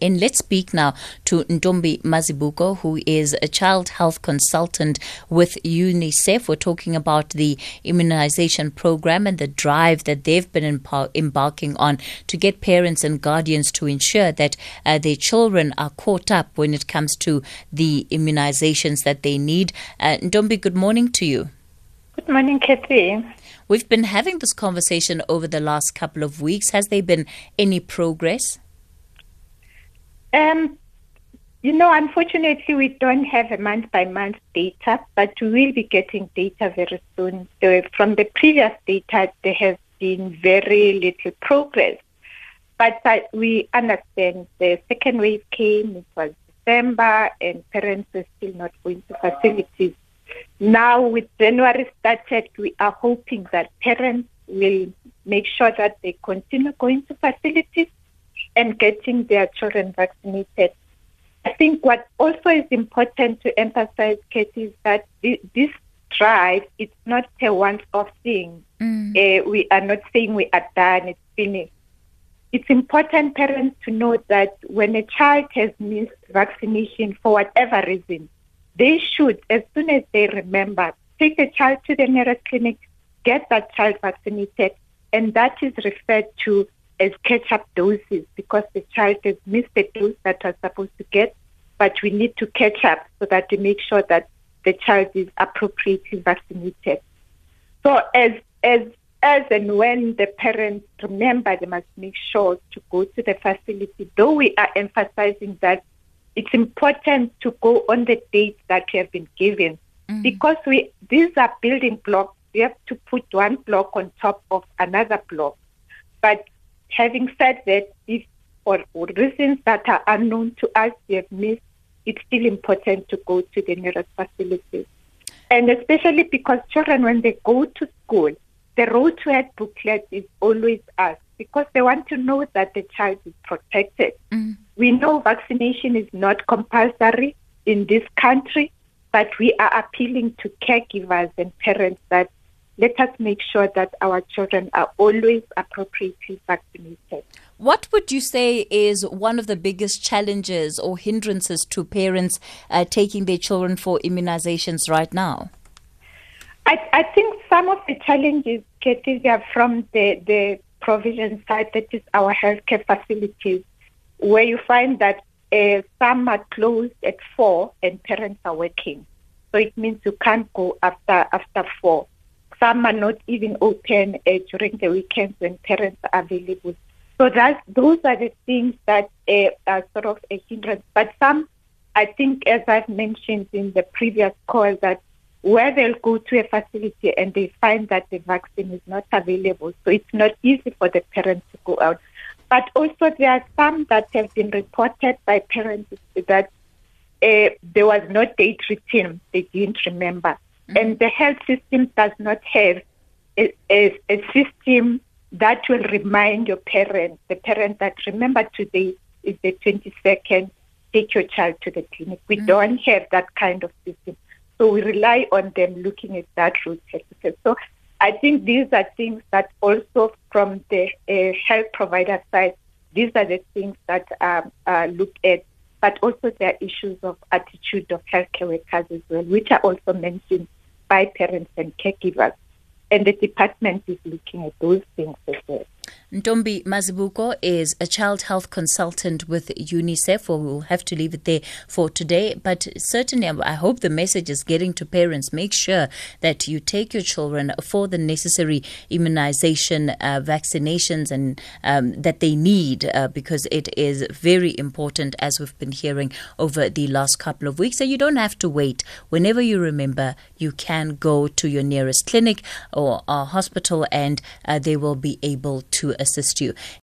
And let's speak now to Ntombi Mazibuko, who is a child health consultant with UNICEF. We're talking about the immunization program and the drive that they've been embarking on to get parents and guardians to ensure that uh, their children are caught up when it comes to the immunizations that they need. Uh, Ntombi, good morning to you. Good morning, Kathy. We've been having this conversation over the last couple of weeks. Has there been any progress? Um, you know, unfortunately, we don't have a month by month data, but we will be getting data very soon. So from the previous data, there has been very little progress. But we understand the second wave came, it was December, and parents were still not going to facilities. Now, with January started, we are hoping that parents will make sure that they continue going to facilities and getting their children vaccinated. I think what also is important to emphasize, Kate, is that this drive it's not a once-off thing. Mm. Uh, we are not saying we are done; it's finished. It's important parents to know that when a child has missed vaccination for whatever reason, they should, as soon as they remember, take the child to the nearest clinic, get that child vaccinated, and that is referred to as catch-up doses because the child has missed the dose that was supposed to get, but we need to catch up so that we make sure that the child is appropriately vaccinated. So as as as and when the parents remember, they must make sure to go to the facility. Though we are emphasizing that it's important to go on the dates that we have been given mm-hmm. because we these are building blocks. We have to put one block on top of another block. But having said that, if for reasons that are unknown to us, we have missed, it's still important to go to the nearest facilities. And especially because children, when they go to school, the road to health booklet is always asked because they want to know that the child is protected. Mm. We know vaccination is not compulsory in this country, but we are appealing to caregivers and parents that let us make sure that our children are always appropriately vaccinated. What would you say is one of the biggest challenges or hindrances to parents uh, taking their children for immunizations right now? I, I think some of the challenges, Katie, are from the, the provision side, that is our healthcare facilities, where you find that uh, some are closed at four and parents are working. So it means you can't go after after four. Some are not even open uh, during the weekends when parents are available. So that those are the things that uh, are sort of a hindrance. But some, I think, as I've mentioned in the previous call, that where they'll go to a facility and they find that the vaccine is not available, so it's not easy for the parents to go out. But also there are some that have been reported by parents that uh, there was no date written; they didn't remember. Mm-hmm. And the health system does not have a, a, a, system that will remind your parents, the parent that remember today is the 22nd, take your child to the clinic. We mm-hmm. don't have that kind of system. So we rely on them looking at that route. So I think these are things that also from the uh, health provider side, these are the things that um, uh, look at but also there are issues of attitude of healthcare workers as well, which are also mentioned by parents and caregivers. And the department is looking at those things as well. Ntombi Mazibuko is a child health consultant with UNICEF. We'll have to leave it there for today. But certainly, I hope the message is getting to parents. Make sure that you take your children for the necessary immunization, uh, vaccinations, and um, that they need uh, because it is very important, as we've been hearing over the last couple of weeks. So you don't have to wait. Whenever you remember, you can go to your nearest clinic or hospital, and uh, they will be able to assist you.